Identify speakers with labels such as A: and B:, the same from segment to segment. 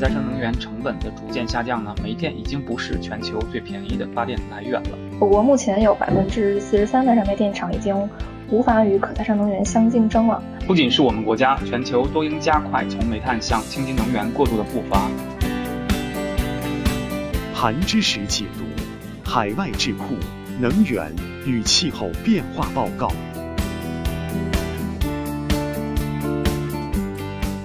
A: 再生能源成本的逐渐下降呢，煤电已经不是全球最便宜的发电来源了。
B: 我国目前有百分之四十三的燃煤电厂已经无法与可再生能源相竞争了。
A: 不仅是我们国家，全球都应加快从煤炭向清洁能源过渡的步伐。
C: 盘知识解读：海外智库能源与气候变化报告。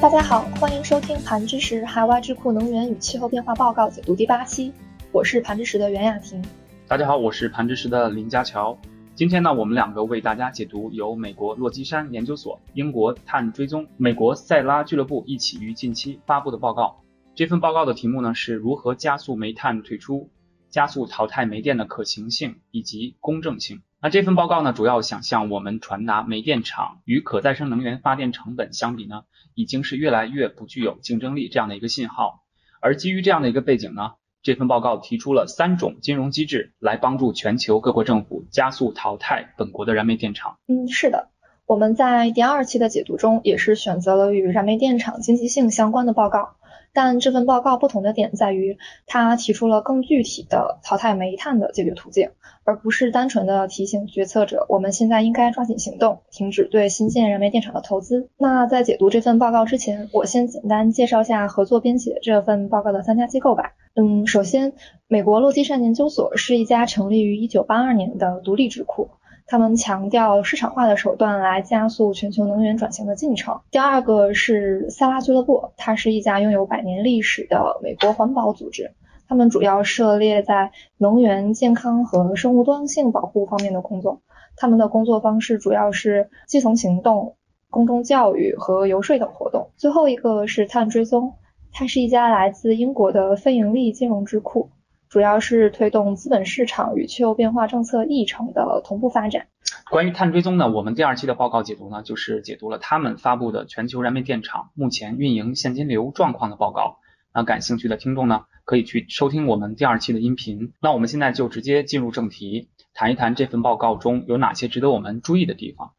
B: 大家好，欢迎收听盘知识海外智库能源与气候变化报告解读第八期，我是盘知识的袁雅婷。
A: 大家好，我是盘知识的林家乔。今天呢，我们两个为大家解读由美国洛基山研究所、英国碳追踪、美国塞拉俱乐部一起于近期发布的报告。这份报告的题目呢是如何加速煤炭退出，加速淘汰煤电的可行性以及公正性。那这份报告呢，主要想向我们传达，煤电厂与可再生能源发电成本相比呢，已经是越来越不具有竞争力这样的一个信号。而基于这样的一个背景呢，这份报告提出了三种金融机制来帮助全球各国政府加速淘汰本国的燃煤电厂。
B: 嗯，是的，我们在第二期的解读中也是选择了与燃煤电厂经济性相关的报告。但这份报告不同的点在于，它提出了更具体的淘汰煤炭的解决途径，而不是单纯的提醒决策者，我们现在应该抓紧行动，停止对新建燃煤电厂的投资。那在解读这份报告之前，我先简单介绍下合作编写这份报告的三家机构吧。嗯，首先，美国洛基山研究所是一家成立于1982年的独立智库。他们强调市场化的手段来加速全球能源转型的进程。第二个是塞拉俱乐部，它是一家拥有百年历史的美国环保组织，他们主要涉猎在能源、健康和生物多样性保护方面的工作。他们的工作方式主要是基层行动、公众教育和游说等活动。最后一个是碳追踪，它是一家来自英国的非盈利金融智库。主要是推动资本市场与气候变化政策议程的同步发展。
A: 关于碳追踪呢，我们第二期的报告解读呢，就是解读了他们发布的全球燃煤电厂目前运营现金流状况的报告。那感兴趣的听众呢，可以去收听我们第二期的音频。那我们现在就直接进入正题，谈一谈这份报告中有哪些值得我们注意的地方。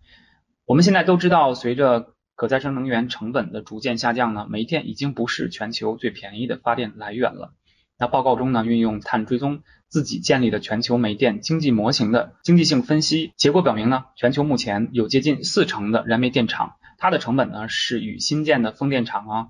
A: 我们现在都知道，随着可再生能源成本的逐渐下降呢，煤电已经不是全球最便宜的发电来源了。那报告中呢，运用碳追踪自己建立的全球煤电经济模型的经济性分析结果表明呢，全球目前有接近四成的燃煤电厂，它的成本呢是与新建的风电场啊、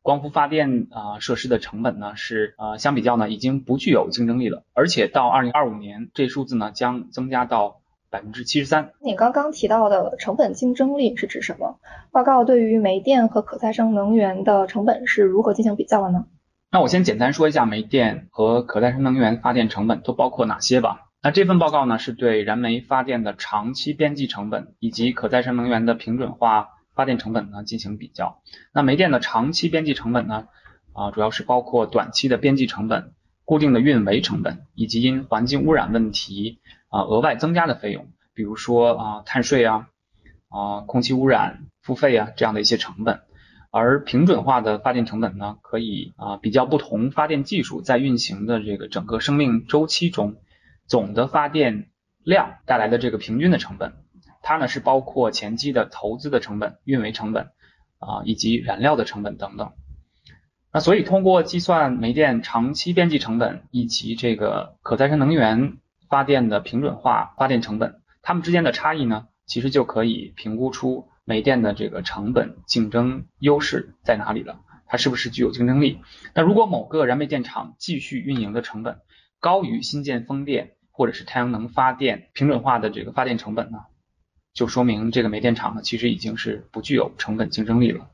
A: 光伏发电啊设施的成本呢是呃相比较呢已经不具有竞争力了，而且到二零二五年这数字呢将增加到百分之七十三。
B: 你刚刚提到的成本竞争力是指什么？报告对于煤电和可再生能源的成本是如何进行比较的呢？
A: 那我先简单说一下煤电和可再生能源发电成本都包括哪些吧。那这份报告呢，是对燃煤发电的长期边际成本以及可再生能源的平准化发电成本呢进行比较。那煤电的长期边际成本呢，啊，主要是包括短期的边际成本、固定的运维成本以及因环境污染问题啊额外增加的费用，比如说啊碳税啊、啊空气污染付费啊这样的一些成本。而平准化的发电成本呢，可以啊比较不同发电技术在运行的这个整个生命周期中总的发电量带来的这个平均的成本，它呢是包括前期的投资的成本、运维成本啊以及燃料的成本等等。那所以通过计算煤电长期边际成本以及这个可再生能源发电的平准化发电成本，它们之间的差异呢，其实就可以评估出。煤电的这个成本竞争优势在哪里了？它是不是具有竞争力？那如果某个燃煤电厂继续运营的成本高于新建风电或者是太阳能发电平准化的这个发电成本呢？就说明这个煤电厂呢其实已经是不具有成本竞争力了。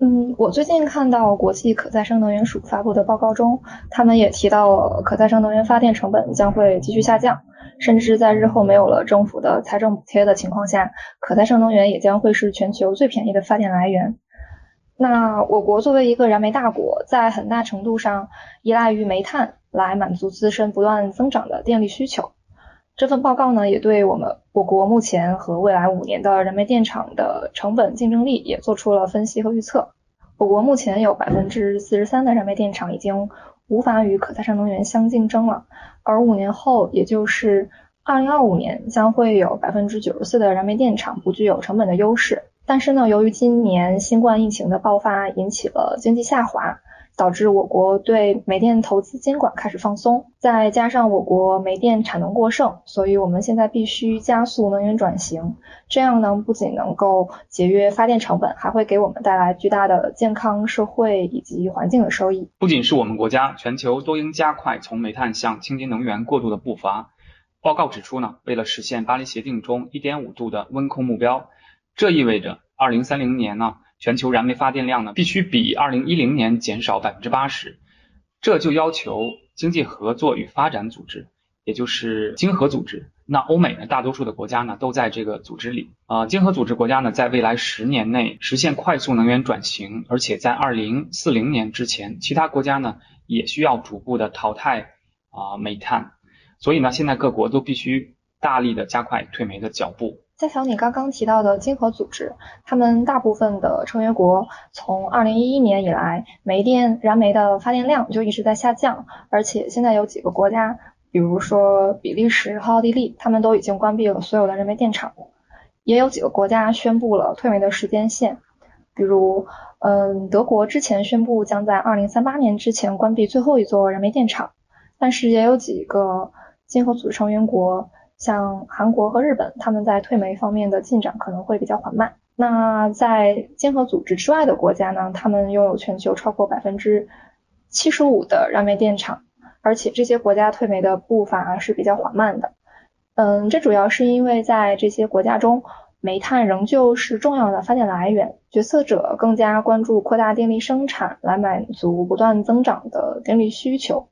B: 嗯，我最近看到国际可再生能源署发布的报告中，他们也提到了可再生能源发电成本将会继续下降。甚至在日后没有了政府的财政补贴的情况下，可再生能源也将会是全球最便宜的发电来源。那我国作为一个燃煤大国，在很大程度上依赖于煤炭来满足自身不断增长的电力需求。这份报告呢，也对我们我国目前和未来五年的燃煤电厂的成本竞争力也做出了分析和预测。我国目前有百分之四十三的燃煤电厂已经。无法与可再生能源相竞争了，而五年后，也就是二零二五年，将会有百分之九十四的燃煤电厂不具有成本的优势。但是呢，由于今年新冠疫情的爆发引起了经济下滑。导致我国对煤电投资监管开始放松，再加上我国煤电产能过剩，所以我们现在必须加速能源转型。这样呢，不仅能够节约发电成本，还会给我们带来巨大的健康、社会以及环境的收益。
A: 不仅是我们国家，全球都应加快从煤炭向清洁能源过渡的步伐。报告指出呢，为了实现巴黎协定中1.5度的温控目标，这意味着2030年呢。全球燃煤发电量呢，必须比二零一零年减少百分之八十，这就要求经济合作与发展组织，也就是经合组织。那欧美呢，大多数的国家呢都在这个组织里啊。经合组织国家呢，在未来十年内实现快速能源转型，而且在二零四零年之前，其他国家呢也需要逐步的淘汰啊煤炭。所以呢，现在各国都必须大力的加快退煤的脚步。
B: 加强你刚刚提到的经合组织，他们大部分的成员国从二零一一年以来，煤电燃煤的发电量就一直在下降，而且现在有几个国家，比如说比利时和奥地利，他们都已经关闭了所有的燃煤电厂，也有几个国家宣布了退煤的时间线，比如，嗯，德国之前宣布将在二零三八年之前关闭最后一座燃煤电厂，但是也有几个经合组织成员国。像韩国和日本，他们在退煤方面的进展可能会比较缓慢。那在经合组织之外的国家呢？他们拥有全球超过百分之七十五的燃煤电厂，而且这些国家退煤的步伐是比较缓慢的。嗯，这主要是因为在这些国家中，煤炭仍旧是重要的发电来源，决策者更加关注扩大电力生产来满足不断增长的电力需求。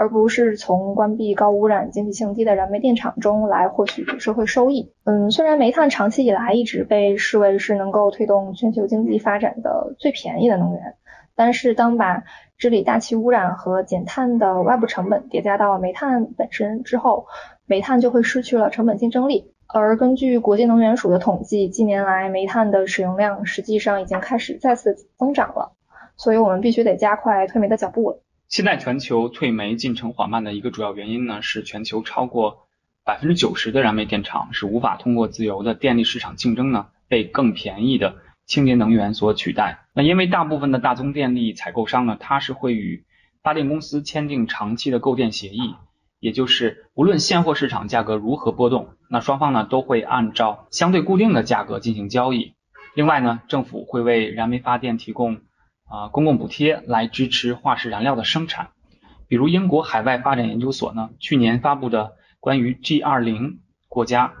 B: 而不是从关闭高污染、经济性低的燃煤电厂中来获取社会收益。嗯，虽然煤炭长期以来一直被视为是能够推动全球经济发展的最便宜的能源，但是当把治理大气污染和减碳的外部成本叠加到煤炭本身之后，煤炭就会失去了成本竞争力。而根据国际能源署的统计，近年来煤炭的使用量实际上已经开始再次增长了，所以我们必须得加快退煤的脚步了。
A: 现在全球退煤进程缓慢的一个主要原因呢，是全球超过百分之九十的燃煤电厂是无法通过自由的电力市场竞争呢，被更便宜的清洁能源所取代。那因为大部分的大宗电力采购商呢，它是会与发电公司签订长期的购电协议，也就是无论现货市场价格如何波动，那双方呢都会按照相对固定的价格进行交易。另外呢，政府会为燃煤发电提供。啊，公共补贴来支持化石燃料的生产，比如英国海外发展研究所呢，去年发布的关于 G20 国家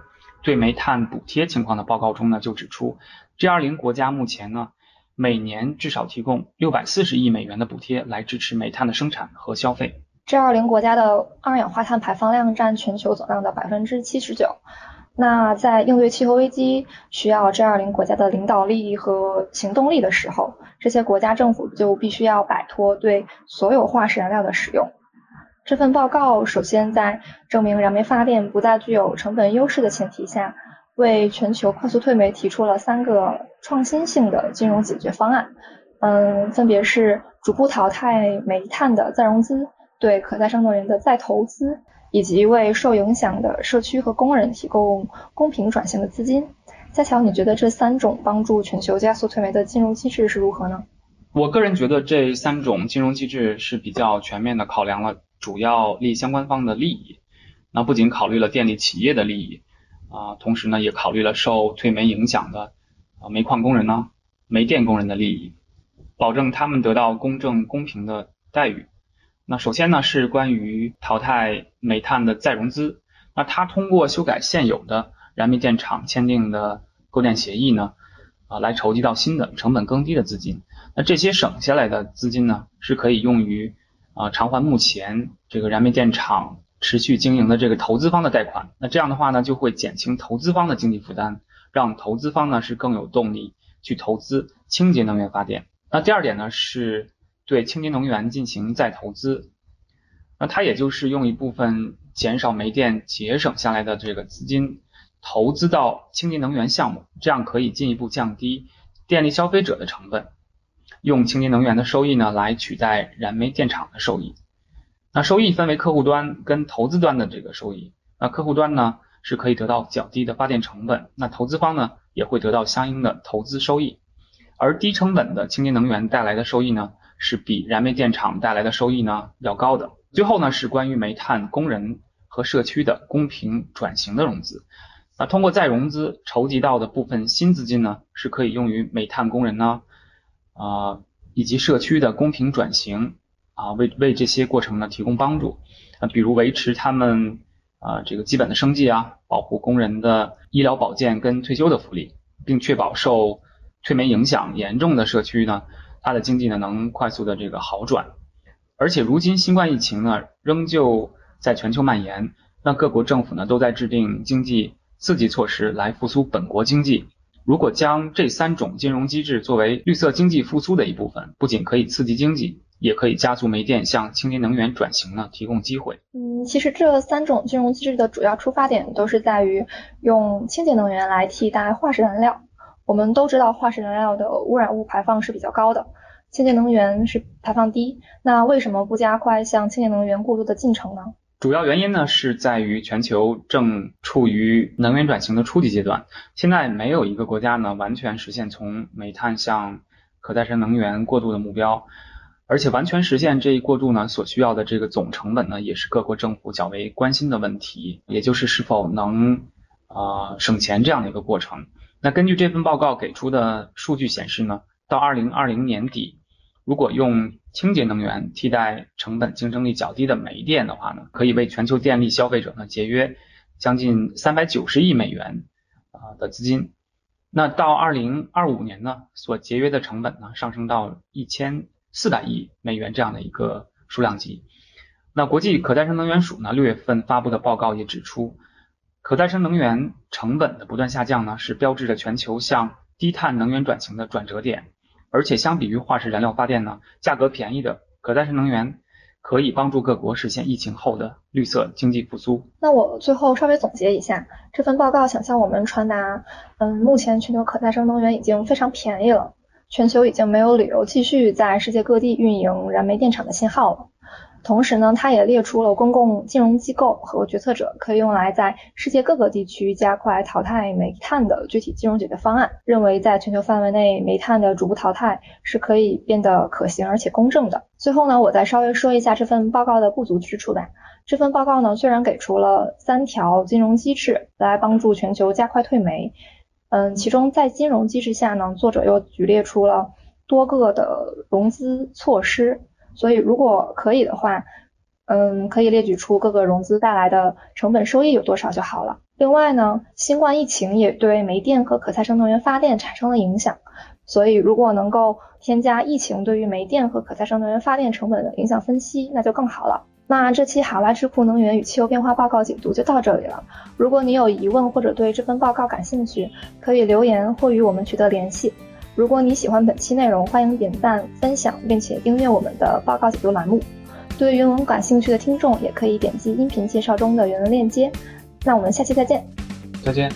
A: 对煤炭补贴情况的报告中呢，就指出，G20 国家目前呢，每年至少提供六百四十亿美元的补贴来支持煤炭的生产和消费。
B: G20 国家的二氧化碳排放量占全球总量的百分之七十九。那在应对气候危机需要 G20 国家的领导力和行动力的时候，这些国家政府就必须要摆脱对所有化石燃料的使用。这份报告首先在证明燃煤发电不再具有成本优势的前提下，为全球快速退煤提出了三个创新性的金融解决方案。嗯，分别是逐步淘汰煤炭的再融资，对可再生能源的再投资。以及为受影响的社区和工人提供公平转型的资金。佳乔，你觉得这三种帮助全球加速退煤的金融机制是如何呢？
A: 我个人觉得这三种金融机制是比较全面的，考量了主要利益相关方的利益。那不仅考虑了电力企业的利益啊，同时呢也考虑了受退煤影响的啊煤矿工人呢、煤电工人的利益，保证他们得到公正公平的待遇。那首先呢是关于淘汰煤炭的再融资，那它通过修改现有的燃煤电厂签订的购电协议呢，啊来筹集到新的成本更低的资金，那这些省下来的资金呢是可以用于啊偿还目前这个燃煤电厂持续经营的这个投资方的贷款，那这样的话呢就会减轻投资方的经济负担，让投资方呢是更有动力去投资清洁能源发电。那第二点呢是。对清洁能源进行再投资，那它也就是用一部分减少煤电节省下来的这个资金投资到清洁能源项目，这样可以进一步降低电力消费者的成本，用清洁能源的收益呢来取代燃煤电厂的收益。那收益分为客户端跟投资端的这个收益，那客户端呢是可以得到较低的发电成本，那投资方呢也会得到相应的投资收益。而低成本的清洁能源带来的收益呢，是比燃煤电厂带来的收益呢要高的。最后呢，是关于煤炭工人和社区的公平转型的融资。那通过再融资筹集到的部分新资金呢，是可以用于煤炭工人呢，啊，以及社区的公平转型啊，为为这些过程呢提供帮助啊，比如维持他们啊这个基本的生计啊，保护工人的医疗保健跟退休的福利，并确保受退煤影响严重的社区呢，它的经济呢能快速的这个好转。而且如今新冠疫情呢仍旧在全球蔓延，那各国政府呢都在制定经济。刺激措施来复苏本国经济。如果将这三种金融机制作为绿色经济复苏的一部分，不仅可以刺激经济，也可以加速煤电向清洁能源转型呢提供机会。
B: 嗯，其实这三种金融机制的主要出发点都是在于用清洁能源来替代化石燃料。我们都知道化石燃料的污染物排放是比较高的，清洁能源是排放低。那为什么不加快向清洁能源过渡的进程呢？
A: 主要原因呢是在于全球正处于能源转型的初级阶段，现在没有一个国家呢完全实现从煤炭向可再生能源过渡的目标，而且完全实现这一过渡呢所需要的这个总成本呢也是各国政府较为关心的问题，也就是是否能啊省钱这样的一个过程。那根据这份报告给出的数据显示呢，到二零二零年底。如果用清洁能源替代成本竞争力较低的煤电的话呢，可以为全球电力消费者呢节约将近三百九十亿美元啊的资金。那到二零二五年呢，所节约的成本呢上升到一千四百亿美元这样的一个数量级。那国际可再生能源署呢六月份发布的报告也指出，可再生能源成本的不断下降呢，是标志着全球向低碳能源转型的转折点。而且相比于化石燃料发电呢，价格便宜的可再生能源可以帮助各国实现疫情后的绿色经济复苏。
B: 那我最后稍微总结一下，这份报告想向我们传达，嗯，目前全球可再生能源已经非常便宜了，全球已经没有理由继续在世界各地运营燃煤电厂的信号了。同时呢，它也列出了公共金融机构和决策者可以用来在世界各个地区加快淘汰煤炭的具体金融解决方案，认为在全球范围内煤炭的逐步淘汰是可以变得可行而且公正的。最后呢，我再稍微说一下这份报告的不足之处吧。这份报告呢，虽然给出了三条金融机制来帮助全球加快退煤，嗯，其中在金融机制下呢，作者又举列出了多个的融资措施。所以，如果可以的话，嗯，可以列举出各个融资带来的成本收益有多少就好了。另外呢，新冠疫情也对煤电和可再生能源发电产生了影响，所以如果能够添加疫情对于煤电和可再生能源发电成本的影响分析，那就更好了。那这期海外智库能源与气候变化报告解读就到这里了。如果你有疑问或者对这份报告感兴趣，可以留言或与我们取得联系。如果你喜欢本期内容，欢迎点赞、分享，并且订阅我们的报告解读栏目。对原文感兴趣的听众，也可以点击音频介绍中的原文链接。那我们下期再见。
A: 再见。